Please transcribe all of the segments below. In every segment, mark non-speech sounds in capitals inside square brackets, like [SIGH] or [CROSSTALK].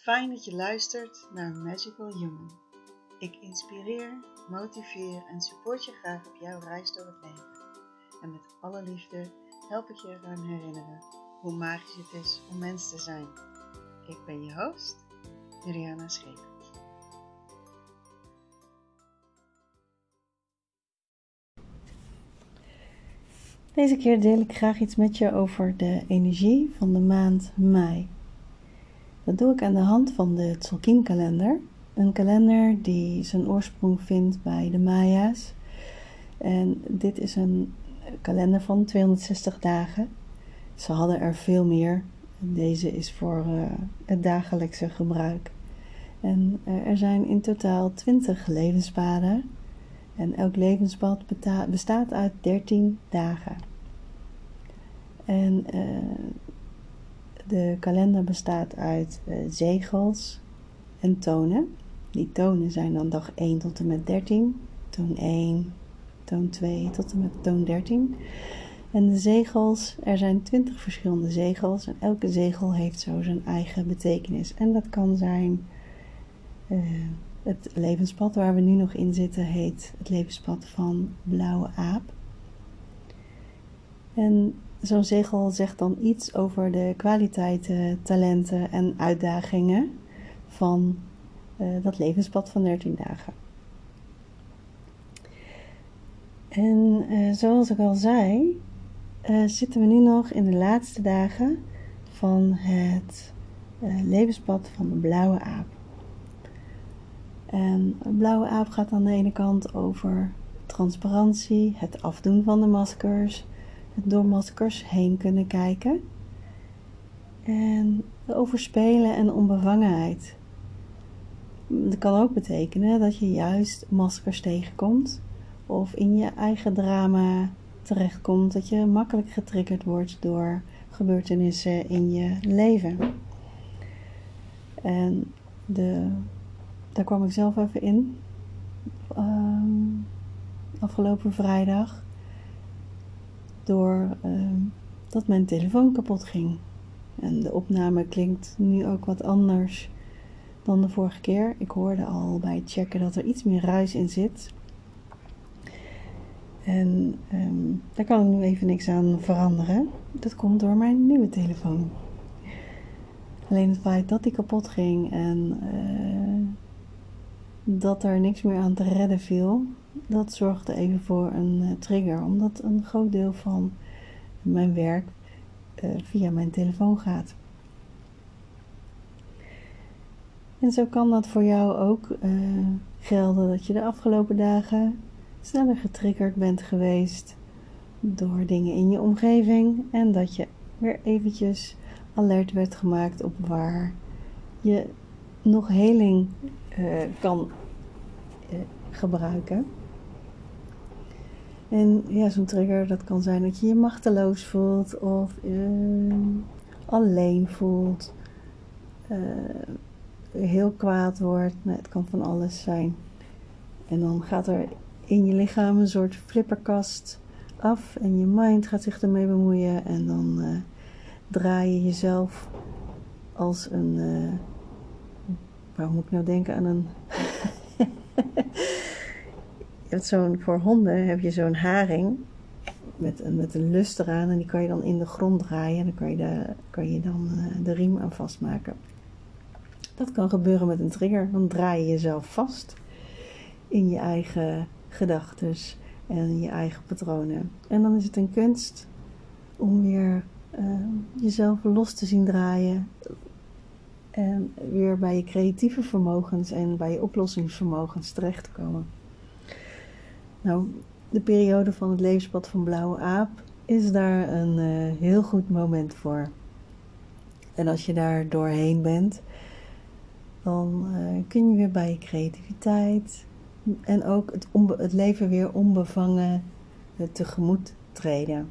Fijn dat je luistert naar Magical Human. Ik inspireer, motiveer en support je graag op jouw reis door het leven. En met alle liefde help ik je eraan herinneren hoe magisch het is om mens te zijn. Ik ben je host, Juliana Schepers. Deze keer deel ik graag iets met je over de energie van de maand mei. Dat doe ik aan de hand van de Tzolk'in-kalender. Een kalender die zijn oorsprong vindt bij de Maya's. En dit is een kalender van 260 dagen. Ze hadden er veel meer. Deze is voor uh, het dagelijkse gebruik. En uh, er zijn in totaal 20 levenspaden. En elk levenspad bestaat uit 13 dagen. En uh, de kalender bestaat uit uh, zegels en tonen. Die tonen zijn dan dag 1 tot en met 13, toon 1, toon 2 tot en met toon 13. En de zegels, er zijn 20 verschillende zegels en elke zegel heeft zo zijn eigen betekenis. En dat kan zijn uh, het levenspad waar we nu nog in zitten, heet het levenspad van Blauwe Aap. En zo'n zegel zegt dan iets over de kwaliteiten, talenten en uitdagingen van uh, dat levenspad van 13 dagen. En uh, zoals ik al zei, zitten we nu nog in de laatste dagen van het levenspad van de blauwe aap. En een blauwe aap gaat aan de ene kant over transparantie, het afdoen van de maskers, door maskers heen kunnen kijken. En over spelen en onbevangenheid. Dat kan ook betekenen dat je juist maskers tegenkomt of in je eigen drama terechtkomt, dat je makkelijk getriggerd wordt door gebeurtenissen in je leven. En de, daar kwam ik zelf even in. Um, afgelopen vrijdag. Door uh, dat mijn telefoon kapot ging. En de opname klinkt nu ook wat anders dan de vorige keer. Ik hoorde al bij het checken dat er iets meer ruis in zit. En um, daar kan ik nu even niks aan veranderen. Dat komt door mijn nieuwe telefoon. Alleen het feit dat die kapot ging en uh, dat er niks meer aan te redden viel, dat zorgde even voor een uh, trigger. Omdat een groot deel van mijn werk uh, via mijn telefoon gaat. En zo kan dat voor jou ook uh, gelden dat je de afgelopen dagen sneller getriggerd bent geweest door dingen in je omgeving en dat je weer eventjes alert werd gemaakt op waar je nog heling uh, kan gebruiken. En ja, zo'n trigger, dat kan zijn dat je je machteloos voelt of uh, alleen voelt, heel kwaad wordt. Nou, het kan van alles zijn. En dan gaat er in je lichaam een soort flipperkast af en je mind gaat zich ermee bemoeien en dan draai je jezelf als een. Waarom moet ik nou denken aan een. Zo'n, voor honden heb je zo'n haring met, een, met een lust eraan en die kan je dan in de grond draaien en dan kan je, de, kan je dan uh, de riem aan vastmaken. Dat kan gebeuren met een trigger. Dan draai je jezelf vast in je eigen gedachten en je eigen patronen. En dan is het een kunst om weer uh, jezelf los te zien draaien. En weer bij je creatieve vermogens en bij je oplossingsvermogens terecht te komen. Nou, de periode van het levenspad van Blauwe Aap is daar een uh, heel goed moment voor. En als je daar doorheen bent, dan uh, kun je weer bij je creativiteit, en ook het, het leven weer onbevangen tegemoet treden.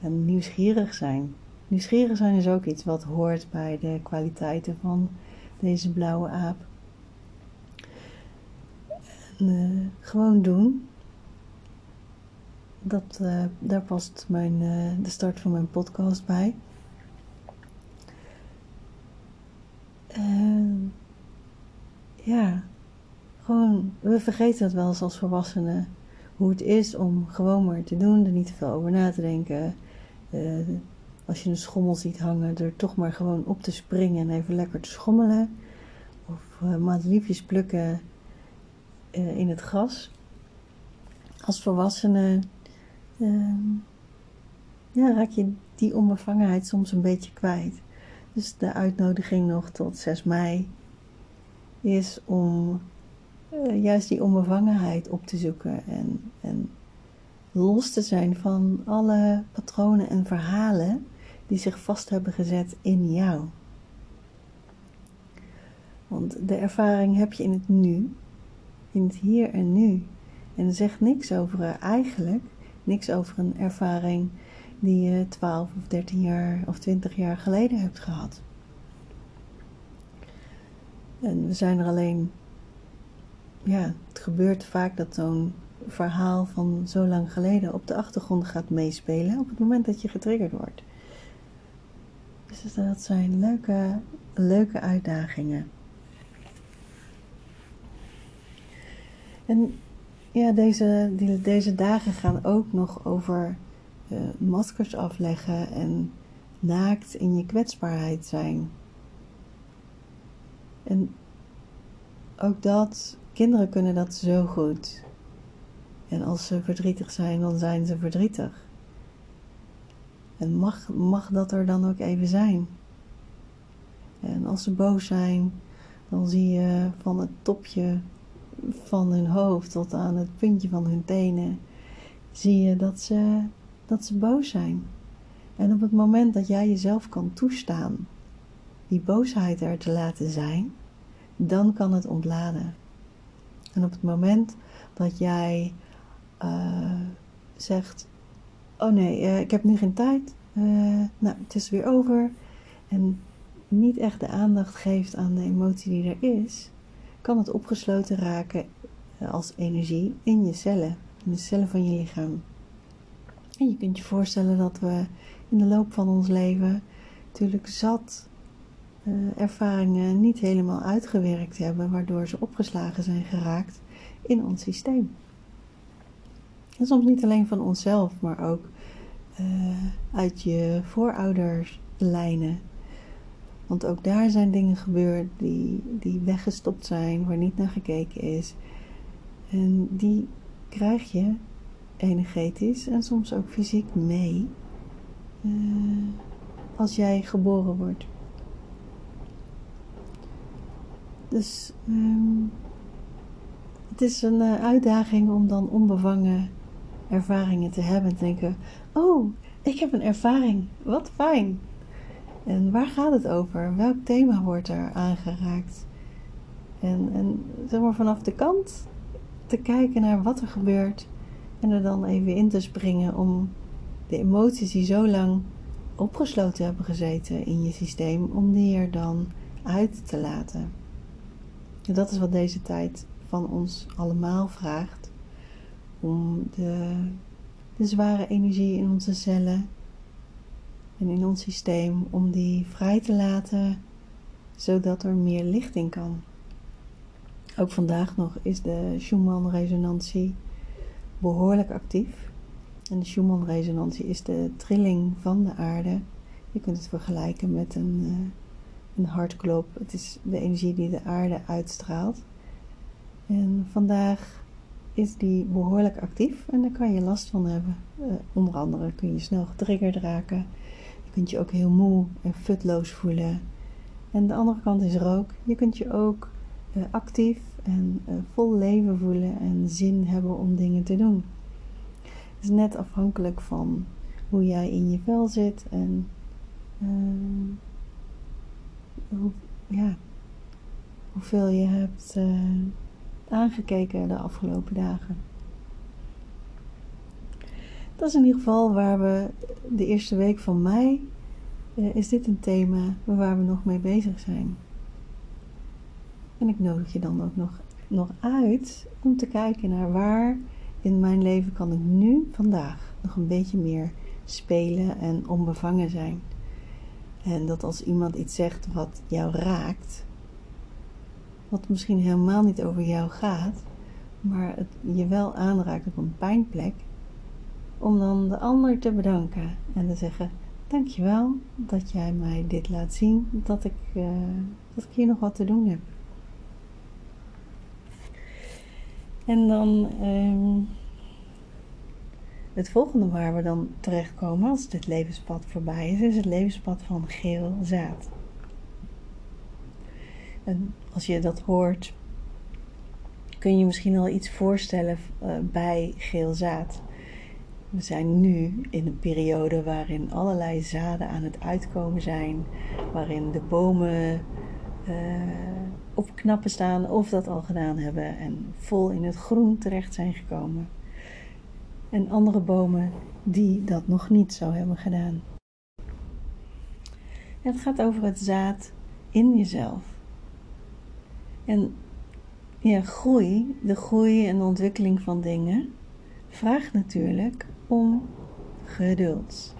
En nieuwsgierig zijn. Nieuwsgierig zijn is ook iets wat hoort bij de kwaliteiten van deze blauwe aap. Gewoon doen. Dat, uh, daar past mijn, uh, de start van mijn podcast bij. ja, gewoon, we vergeten het wel eens als volwassenen. Hoe het is om gewoon maar te doen, er niet te veel over na te denken. Uh, als je een schommel ziet hangen, er toch maar gewoon op te springen en even lekker te schommelen. Of uh, madeliefjes plukken in het gras. Als volwassene ehm, ja, raak je die onbevangenheid soms een beetje kwijt. Dus de uitnodiging nog tot 6 mei is om uh, juist die onbevangenheid op te zoeken en, en los te zijn van alle patronen en verhalen die zich vast hebben gezet in jou. Want de ervaring heb je in het nu, in hier en nu. En zegt niks over uh, eigenlijk, niks over een ervaring die je 12 of 13 jaar of 20 jaar geleden hebt gehad. En we zijn er alleen, ja, het gebeurt vaak dat zo'n verhaal van zo lang geleden op de achtergrond gaat meespelen op het moment dat je getriggerd wordt. Dus dat zijn leuke, leuke uitdagingen. En ja, deze, deze dagen gaan ook nog over uh, maskers afleggen en naakt in je kwetsbaarheid zijn. En ook dat, kinderen kunnen dat zo goed. En als ze verdrietig zijn, dan zijn ze verdrietig. En mag, mag dat er dan ook even zijn. En als ze boos zijn, dan zie je van het topje van hun hoofd tot aan het puntje van hun tenen, zie je dat ze, dat ze boos zijn. En op het moment dat jij jezelf kan toestaan die boosheid er te laten zijn, dan kan het ontladen. En op het moment dat jij uh, zegt: Oh nee, uh, ik heb nu geen tijd, uh, nou, het is weer over, en niet echt de aandacht geeft aan de emotie die er is, kan het opgesloten raken als energie in je cellen, in de cellen van je lichaam. En je kunt je voorstellen dat we in de loop van ons leven natuurlijk zat uh, ervaringen niet helemaal uitgewerkt hebben, waardoor ze opgeslagen zijn geraakt in ons systeem. En soms niet alleen van onszelf, maar ook uh, uit je voorouderslijnen. Want ook daar zijn dingen gebeurd die, die weggestopt zijn, waar niet naar gekeken is. En die krijg je energetisch en soms ook fysiek mee uh, als jij geboren wordt. Dus um, het is een uh, uitdaging om dan onbevangen ervaringen te hebben. En denken: Oh, ik heb een ervaring. Wat fijn. En waar gaat het over? Welk thema wordt er aangeraakt? En, en zeg maar vanaf de kant te kijken naar wat er gebeurt. En er dan even in te springen om de emoties die zo lang opgesloten hebben gezeten in je systeem, om die er dan uit te laten. En dat is wat deze tijd van ons allemaal vraagt. Om de, de zware energie in onze cellen en in ons systeem, om die vrij te laten, zodat er meer licht in kan. Ook vandaag nog is de Schumann-resonantie behoorlijk actief. En de Schumann-resonantie is de trilling van de aarde. Je kunt het vergelijken met een, uh, een hartklop. Het is de energie die de aarde uitstraalt. En vandaag is die behoorlijk actief en daar kan je last van hebben. Uh, onder andere kun je snel getriggerd raken. Kunt je ook heel moe en futloos voelen. En de andere kant is er. Je kunt je ook uh, actief en uh, vol leven voelen en zin hebben om dingen te doen. Het is net afhankelijk van hoe jij in je vel zit en hoe, ja, hoeveel je hebt aangekeken de afgelopen dagen. Dat is in ieder geval waar we de eerste week van mei uh, is dit een thema waar we nog mee bezig zijn. En ik nodig je dan ook nog, nog uit om te kijken naar waar in mijn leven kan ik nu vandaag nog een beetje meer spelen en onbevangen zijn. En dat als iemand iets zegt wat jou raakt, wat misschien helemaal niet over jou gaat, maar het je wel aanraakt op een pijnplek, om dan de ander te bedanken en te zeggen: Dankjewel dat jij mij dit laat zien, dat ik, uh, dat ik hier nog wat te doen heb. En dan um, het volgende waar we dan terechtkomen als dit levenspad voorbij is, is het levenspad van geel zaad. En als je dat hoort, kun je misschien al iets voorstellen uh, bij geel zaad. We zijn nu in een periode waarin allerlei zaden aan het uitkomen zijn, waarin de bomen uh, op knappen staan of dat al gedaan hebben en vol in het groen terecht zijn gekomen. En andere bomen die dat nog niet zo hebben gedaan. Het gaat over het zaad in jezelf. En ja, groei, de groei en de ontwikkeling van dingen, vraagt natuurlijk om geduld.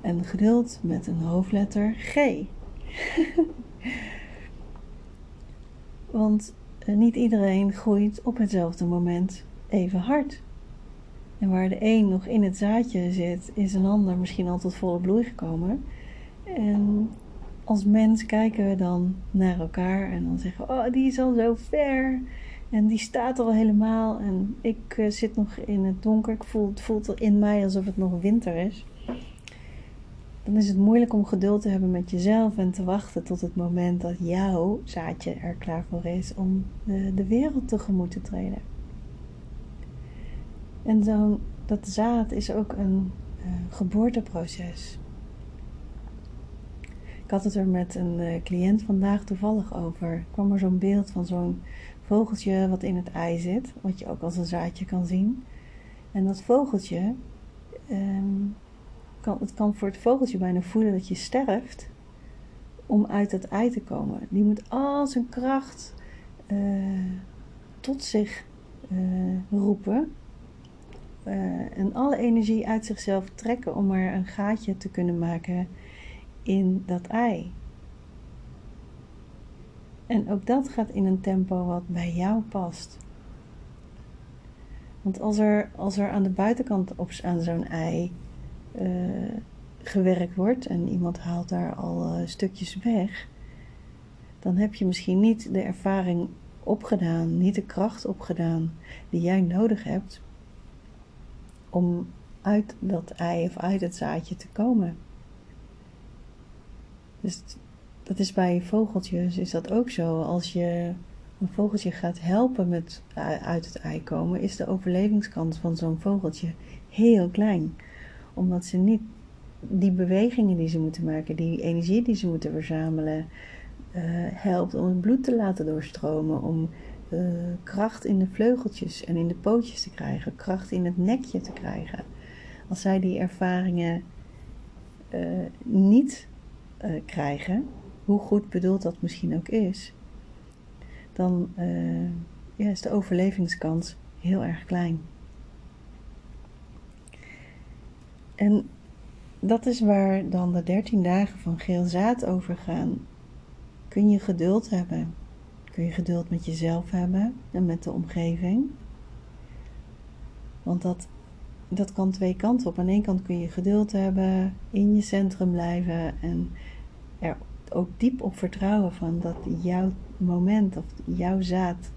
En geduld met een hoofdletter G. [LAUGHS] Want eh, niet iedereen groeit op hetzelfde moment even hard. En waar de een nog in het zaadje zit, is een ander misschien al tot volle bloei gekomen. En als mens kijken we dan naar elkaar en dan zeggen we, oh, die is al zo ver. En die staat al helemaal. En ik uh, zit nog in het donker. Ik voel, het voelt in mij alsof het nog winter is. Dan is het moeilijk om geduld te hebben met jezelf en te wachten tot het moment dat jouw zaadje er klaar voor is om de, de wereld tegemoet te treden. En zo'n dat zaad is ook een uh, geboorteproces. Ik had het er met een cliënt vandaag toevallig over. Er kwam er zo'n beeld van zo'n vogeltje wat in het ei zit, wat je ook als een zaadje kan zien. En dat vogeltje, um, kan, het kan voor het vogeltje bijna voelen dat je sterft om uit het ei te komen. Die moet al zijn kracht uh, tot zich uh, roepen uh, en alle energie uit zichzelf trekken om er een gaatje te kunnen maken in dat ei. En ook dat gaat in een tempo wat bij jou past. Want als er, als er aan de buitenkant op, aan zo'n ei uh, gewerkt wordt en iemand haalt daar al uh, stukjes weg, dan heb je misschien niet de ervaring opgedaan, niet de kracht opgedaan die jij nodig hebt om uit dat ei of uit het zaadje te komen. Dus dat is bij vogeltjes is dat ook zo. Als je een vogeltje gaat helpen met uit het ei komen, is de overlevingskans van zo'n vogeltje heel klein. Omdat ze niet die bewegingen die ze moeten maken, die energie die ze moeten verzamelen, uh, helpt om het bloed te laten doorstromen, om uh, kracht in de vleugeltjes en in de pootjes te krijgen, kracht in het nekje te krijgen. Als zij die ervaringen uh, niet krijgen, hoe goed bedoeld dat misschien ook is, dan ja, is de overlevingskans heel erg klein. En dat is waar dan de 13 dagen van geel zaad over gaan. Kun je geduld hebben? Kun je geduld met jezelf hebben en met de omgeving? Want dat, dat kan twee kanten op. Aan de ene kant kun je geduld hebben, in je centrum blijven en er ook diep op vertrouwen van dat jouw moment of jouw zaad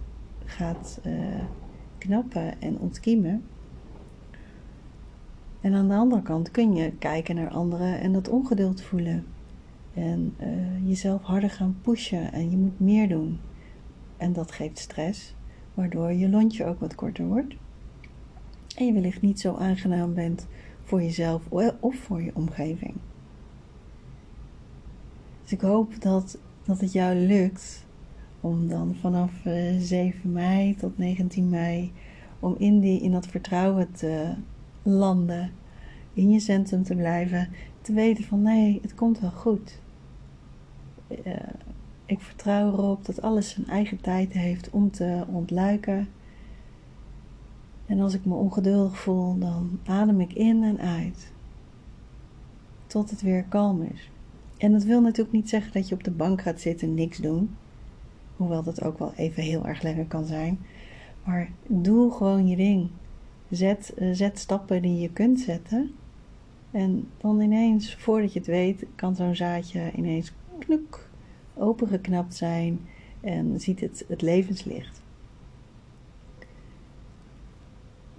gaat uh, knappen en ontkiemen. En aan de andere kant kun je kijken naar anderen en dat ongeduld voelen. En uh, jezelf harder gaan pushen en je moet meer doen. En dat geeft stress, waardoor je lontje ook wat korter wordt. En je wellicht niet zo aangenaam bent voor jezelf of voor je omgeving. Ik hoop dat, dat het jou lukt om dan vanaf 7 eh, mei tot 19 mei om in, die, in dat vertrouwen te landen, in je centrum te blijven, te weten van nee, het komt wel goed. Uh, ik vertrouw erop dat alles zijn eigen tijd heeft om te ontluiken. En als ik me ongeduldig voel, dan adem ik in en uit. Tot het weer kalm is. En dat wil natuurlijk niet zeggen dat je op de bank gaat zitten en niks doen. Hoewel dat ook wel even heel erg lekker kan zijn. Maar doe gewoon je ding. Zet, uh, zet stappen die je kunt zetten. En dan ineens, voordat je het weet, kan zo'n zaadje ineens knuk opengeknapt zijn en ziet het, het levenslicht.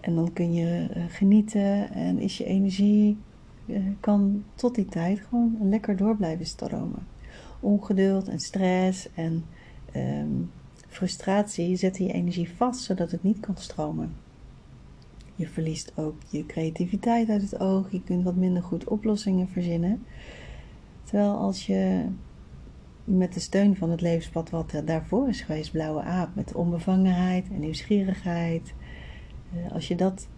En dan kun je uh, genieten en is je energie, kan tot die tijd gewoon lekker door blijven stromen. Ongeduld en stress en um, frustratie zetten je energie vast zodat het niet kan stromen. Je verliest ook je creativiteit uit het oog. Je kunt wat minder goed oplossingen verzinnen. Terwijl als je met de steun van het levenspad wat daarvoor is geweest, blauwe aap, met onbevangenheid en nieuwsgierigheid, eh, als je dat,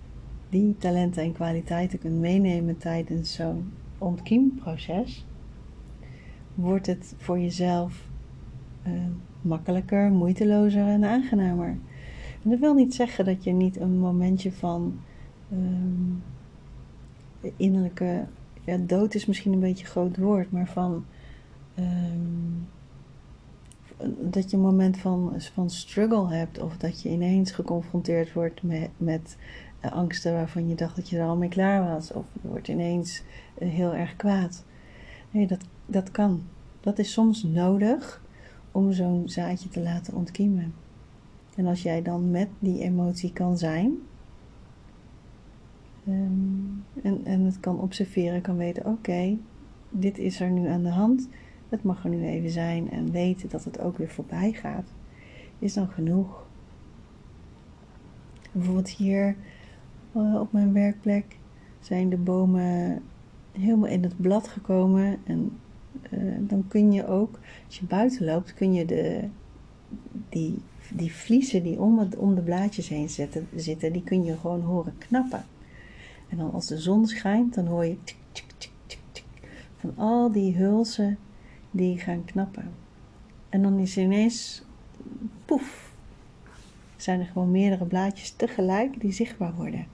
die talenten en kwaliteiten kunt meenemen tijdens zo'n ontkiemproces, wordt het voor jezelf uh, makkelijker, moeitelozer en aangenamer. En dat wil niet zeggen dat je niet een momentje van um, innerlijke ja, dood is misschien een beetje een groot woord, maar van um, dat je een moment van, van struggle hebt of dat je ineens geconfronteerd wordt met, met uh, angsten waarvan je dacht dat je er al mee klaar was of je wordt ineens uh, heel erg kwaad. Nee, dat, dat kan. Dat is soms nodig om zo'n zaadje te laten ontkiemen. En als jij dan met die emotie kan zijn um, en, en het kan observeren, kan weten: oké, dit is er nu aan de hand, het mag er nu even zijn en weten dat het ook weer voorbij gaat, is dan genoeg. Bijvoorbeeld hier op mijn werkplek zijn de bomen helemaal in het blad gekomen en uh, dan kun je ook, als je buiten loopt, kun je de, die die vliezen die om, het, om de blaadjes heen zitten, zitten, die kun je gewoon horen knappen. En dan als de zon schijnt, dan hoor je tik, tik, tik, tik, van al die hulzen die gaan knappen. En dan is ineens, poef, zijn er gewoon meerdere blaadjes tegelijk die zichtbaar worden.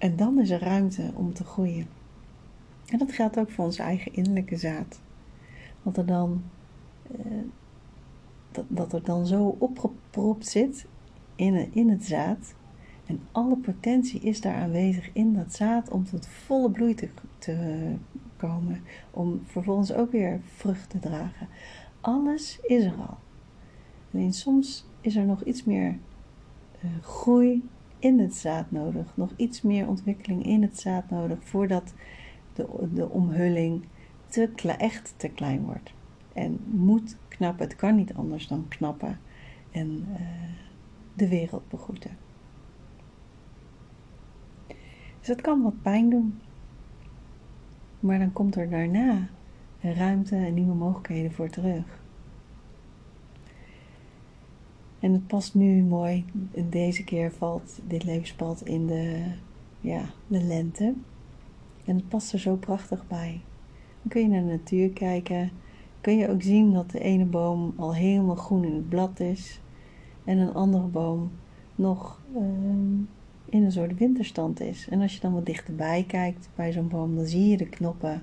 En dan is er ruimte om te groeien. En dat geldt ook voor onze eigen innerlijke zaad. Want er dan eh, dat, dat er dan zo opgepropt zit in, in het zaad. En alle potentie is daar aanwezig in dat zaad om tot volle bloei te, te komen. Om vervolgens ook weer vrucht te dragen. Alles is er al. Alleen soms is er nog iets meer uh, groei in het zaad nodig. Nog iets meer ontwikkeling in het zaad nodig voordat de, de omhulling te, echt te klein wordt. En moet knappen. Het kan niet anders dan knappen en uh, de wereld begroeten. Dus het kan wat pijn doen. Maar dan komt er daarna ruimte en nieuwe mogelijkheden voor terug. En het past nu mooi. Deze keer valt dit levenspad in de, ja, de lente. En het past er zo prachtig bij. Dan kun je naar de natuur kijken kun je ook zien dat de ene boom al helemaal groen in het blad is en een andere boom nog uh, in een soort winterstand is. En als je dan wat dichterbij kijkt bij zo'n boom, dan zie je de knoppen en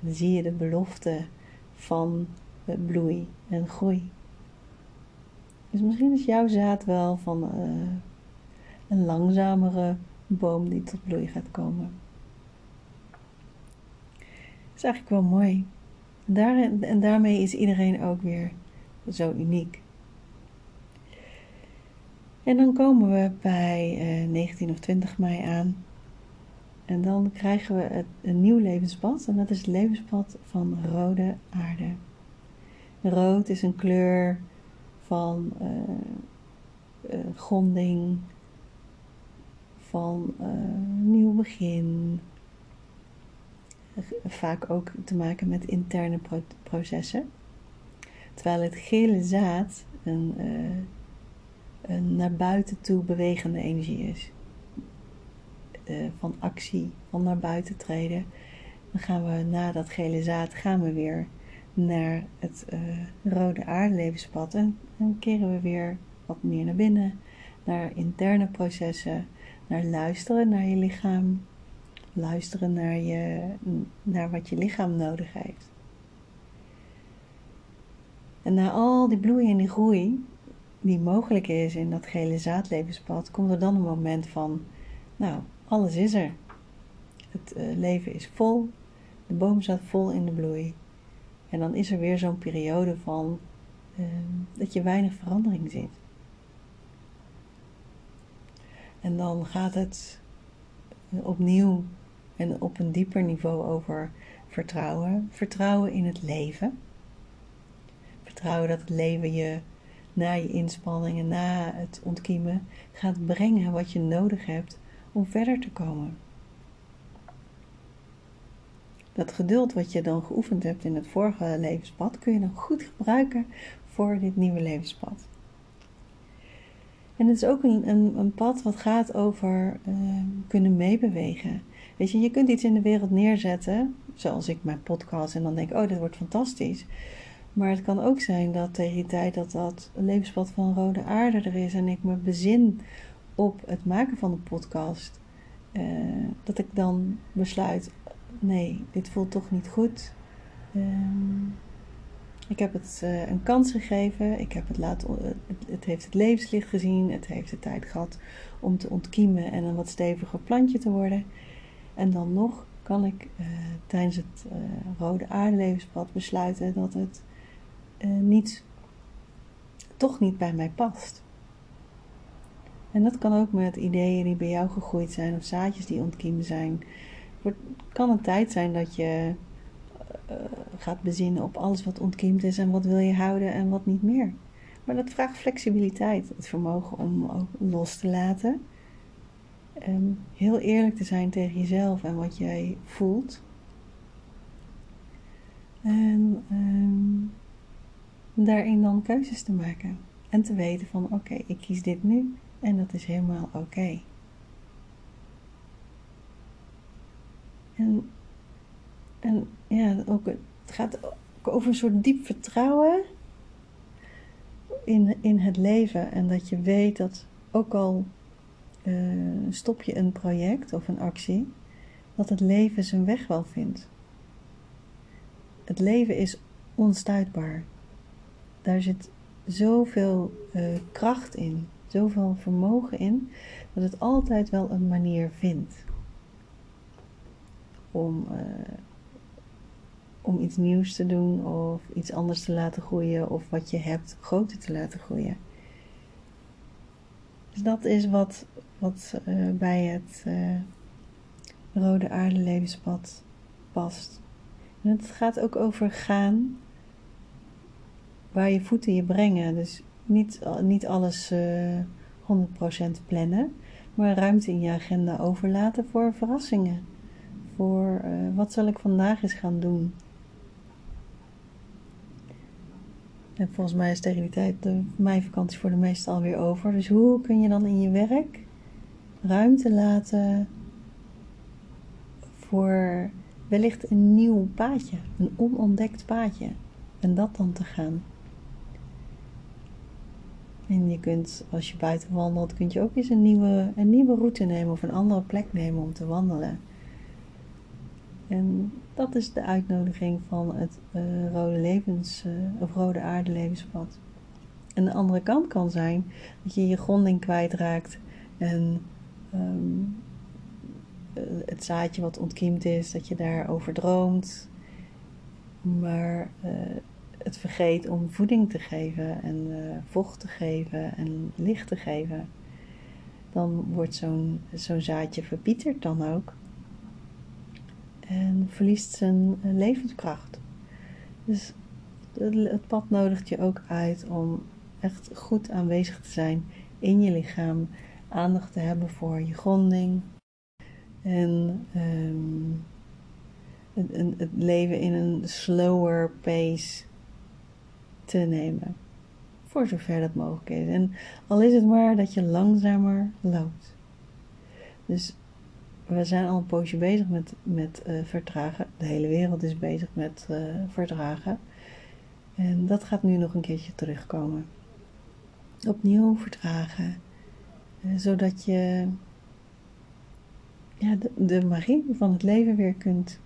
dan zie je de belofte van uh, bloei en groei. Dus misschien is jouw zaad wel van uh, een langzamere boom die tot bloei gaat komen. Dat is eigenlijk wel mooi. Daar, en daarmee is iedereen ook weer zo uniek. En dan komen we bij eh, 19 of 20 mei aan. En dan krijgen we het, een nieuw levenspad. En dat is het levenspad van rode aarde. Rood is een kleur van uh, uh, gronding, van uh, nieuw begin, vaak ook te maken met interne processen. Terwijl het gele zaad een, een naar buiten toe bewegende energie is. Van actie, van naar buiten treden. Dan gaan we na dat gele zaad gaan we weer naar het uh, rode aardelevенspad en dan keren we weer wat meer naar binnen, naar interne processen, naar luisteren naar je lichaam, luisteren naar, je, naar wat je lichaam nodig heeft. En na al die bloei en die groei die mogelijk is in dat gele zaadlevenspad, komt er dan een moment van, nou, alles is er. Het uh, leven is vol, de boom staat vol in de bloei. En dan is er weer zo'n periode van uh, dat je weinig verandering ziet. En dan gaat het opnieuw en op een dieper niveau over vertrouwen. Vertrouwen in het leven. Vertrouwen dat het leven je na je inspanningen, na het ontkiemen, gaat brengen wat je nodig hebt om verder te komen. Dat geduld wat je dan geoefend hebt in het vorige levenspad, kun je dan goed gebruiken voor dit nieuwe levenspad. En het is ook een, een, pad wat gaat over uh, kunnen meebewegen. Weet je, je kunt iets in de wereld neerzetten, zoals ik mijn podcast, en dan denk ik, oh, dit wordt fantastisch. Maar het kan ook zijn dat tegen die tijd dat dat levenspad van rode aarde er is en ik me bezin op het maken van de podcast, uh, dat ik dan besluit: nee, dit voelt toch niet goed. Uh, ik heb het uh, een kans gegeven. Ik heb het, laten, het heeft het levenslicht gezien. Het heeft de tijd gehad om te ontkiemen en een wat steviger plantje te worden. En dan nog kan ik uh, tijdens het uh, rode aardelevенspad besluiten dat het niet, toch niet bij mij past. En dat kan ook met ideeën die bij jou gegroeid zijn of zaadjes die ontkiemen zijn. Het kan een tijd zijn dat je uh, gaat bezinnen op alles wat ontkiemd is en wat wil je houden en wat niet meer. Maar dat vraagt flexibiliteit, het vermogen om ook los te laten. Um, heel eerlijk te zijn tegen jezelf en wat jij voelt. En um, daarin dan keuzes te maken. En te weten van oké, ik kies dit nu en dat is helemaal oké. En en ja, ook, het gaat ook over een soort diep vertrouwen in, in het leven. En dat je weet dat ook al uh, stop je een project of een actie, dat het leven zijn weg wel vindt. Het leven is onstuitbaar. Daar zit zoveel uh, kracht in, zoveel vermogen in, dat het altijd wel een manier vindt om. Uh, om iets nieuws te doen of iets anders te laten groeien of wat je hebt groter te laten groeien. Dus dat is wat, wat uh, bij het uh, rode aardelevenspad past. En het gaat ook over gaan waar je voeten je brengen. Dus niet, niet alles uh, eh, 100% plannen, maar ruimte in je agenda overlaten voor verrassingen. Voor wat zal ik vandaag eens gaan doen? En volgens mij is tegen die tijd de meivakantie voor de meesten alweer over. Dus hoe kun je dan in je werk ruimte laten voor wellicht een nieuw paadje, een onontdekt paadje. En dat dan te gaan. En je kunt, als je buiten wandelt, kun je ook eens een nieuwe, een nieuwe route nemen of een andere plek nemen om te wandelen. En dat is de uitnodiging van het uh, rode, levens, uh, of rode aardelevenspad. En de andere kant kan zijn dat je je gronding kwijtraakt en um, het zaadje wat ontkiemd is, dat je daarover droomt, maar het vergeet om voeding te geven en vocht te geven en licht te geven. Dan wordt zo'n zo'n zaadje verpieterd dan ook en verliest zijn eh, levenskracht. Dus het pad nodigt je ook uit om echt goed aanwezig te zijn in je lichaam, aandacht te hebben voor je gronding en um, het, het leven in een slower pace te nemen. Voor zover dat mogelijk is. En al is het maar dat je langzamer loopt. Dus we zijn al een poosje bezig met, met uh, vertragen. De hele wereld is bezig met uh, vertragen. En dat gaat nu nog een keertje terugkomen. Opnieuw vertragen. Uh, zodat je ja, de, de, magie van het leven weer kunt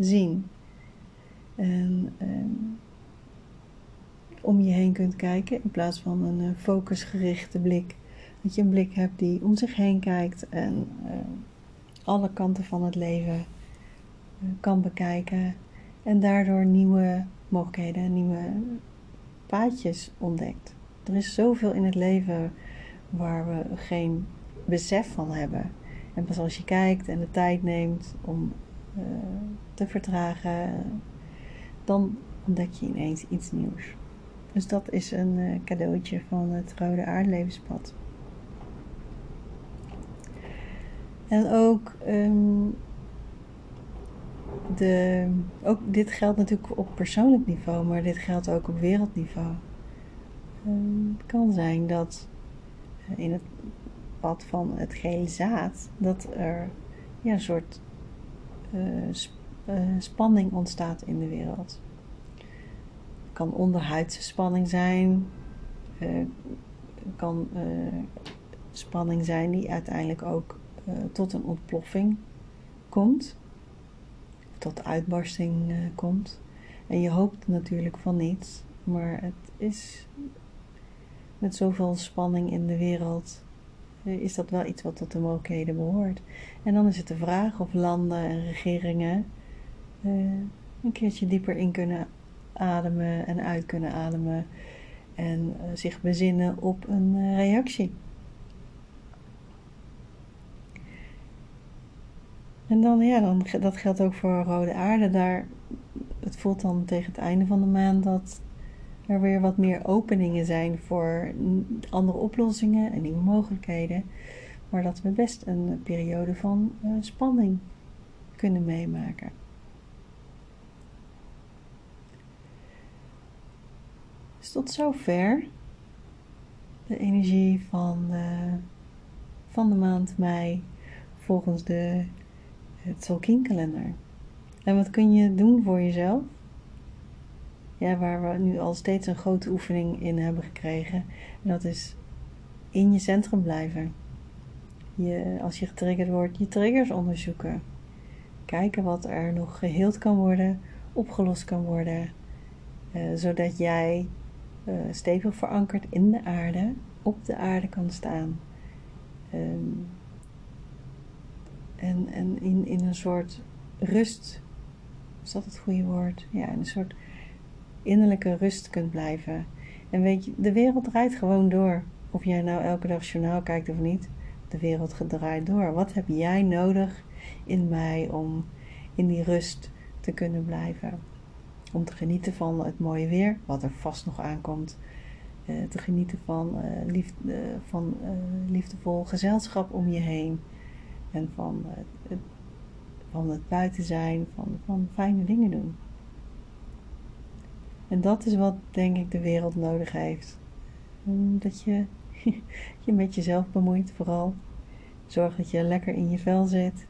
zien. En om je heen kunt kijken in plaats van een focusgerichte blik. Dat je een blik hebt die om zich heen kijkt en uh, alle kanten van het leven uh, kan bekijken en daardoor nieuwe mogelijkheden, nieuwe paadjes ontdekt. Er is zoveel in het leven waar we geen besef van hebben. En pas als je kijkt en de tijd neemt om uh, te vertragen, dan ontdek je ineens iets nieuws. Dus dat is een uh, cadeautje van het Rode Aardlevenspad. En ook, um, de, ook dit geldt natuurlijk op persoonlijk niveau, maar dit geldt ook op wereldniveau. Um, het kan zijn dat in het pad van het gele zaad, dat er ja, een soort sp uh, spanning ontstaat in de wereld. Het kan onderhuidse spanning zijn, uh, kan spanning zijn die uiteindelijk ook tot een ontploffing komt, tot uitbarsting komt. En je hoopt natuurlijk van niets, maar het is met zoveel spanning in de wereld is dat wel iets wat tot de mogelijkheden behoort. En dan is het de vraag of landen en regeringen een keertje dieper in kunnen ademen en uit kunnen ademen en zich bezinnen op een reactie. En dan, ja, dan, dat geldt ook voor rode aarde. Daar, het voelt dan tegen het einde van de maand dat er weer wat meer openingen zijn voor andere oplossingen en nieuwe mogelijkheden. Maar dat we best een periode van uh, spanning kunnen meemaken. Dus tot zover de energie van van de maand mei volgens de, het Tolkien-kalender. En wat kun je doen voor jezelf? ja, waar we nu al steeds een grote oefening in hebben gekregen. En dat is in je centrum blijven. Je, als je getriggerd wordt, je triggers onderzoeken. Kijken wat er nog geheeld kan worden, opgelost kan worden. Uh, zodat jij uh, stevig verankerd in de aarde, op de aarde kan staan. Um, en en in, in een soort rust, is dat het goede woord? Ja, in een soort innerlijke rust kunt blijven. En weet je, de wereld draait gewoon door. Of jij nou elke dag journaal kijkt of niet, de wereld draait door. Wat heb jij nodig in mij om in die rust te kunnen blijven? Om te genieten van het mooie weer, wat er vast nog aankomt. Uh, te genieten van, uh, liefde, uh, van liefdevol gezelschap om je heen. En van, het, van het buiten zijn, van, van fijne dingen doen. En dat is wat denk ik de wereld nodig heeft. Dat je [LAUGHS] je met jezelf bemoeit vooral. Zorg dat je lekker in je vel zit.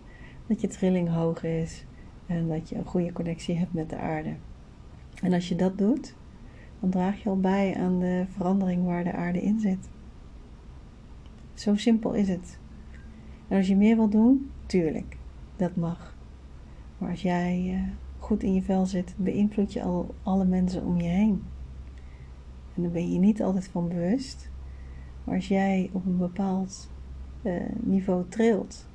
Dat je trilling hoog is. En dat je een goede connectie hebt met de aarde. En als je dat doet, dan draag je al bij aan de verandering waar de aarde in zit. Zo simpel is het. Als je meer wilt doen, tuurlijk, dat mag. Maar als jij uh, goed in je vel zit, beïnvloed je al alle mensen om je heen. En daar ben je niet altijd van bewust. Maar als jij op een bepaald uh, niveau trilt,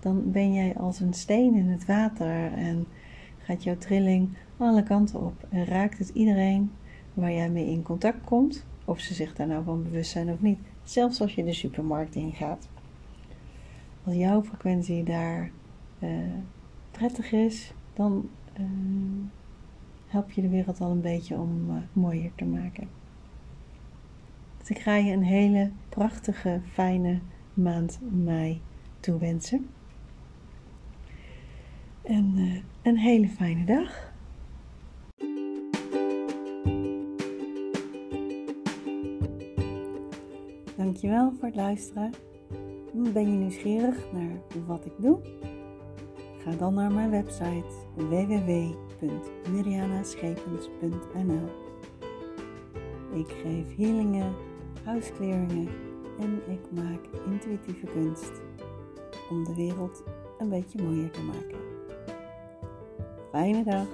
dan ben jij als een steen in het water en gaat jouw trilling alle kanten op en raakt het iedereen waar jij mee in contact komt, of ze zich daar nou van bewust zijn of niet. Zelfs als je de supermarkt ingaat. Als jouw frequentie daar uh, prettig is, dan uh, help je de wereld al een beetje om uh, mooier te maken. Dus ik ga je een hele prachtige, fijne maand mei toewensen. En een hele fijne dag. Dankjewel voor het luisteren. Ben je nieuwsgierig naar wat ik doe? Ga dan naar mijn website www.mirianaschepens.nl Ik geef healingen, huiskleringen en ik maak intuïtieve kunst om de wereld een beetje mooier te maken. Fijne dag!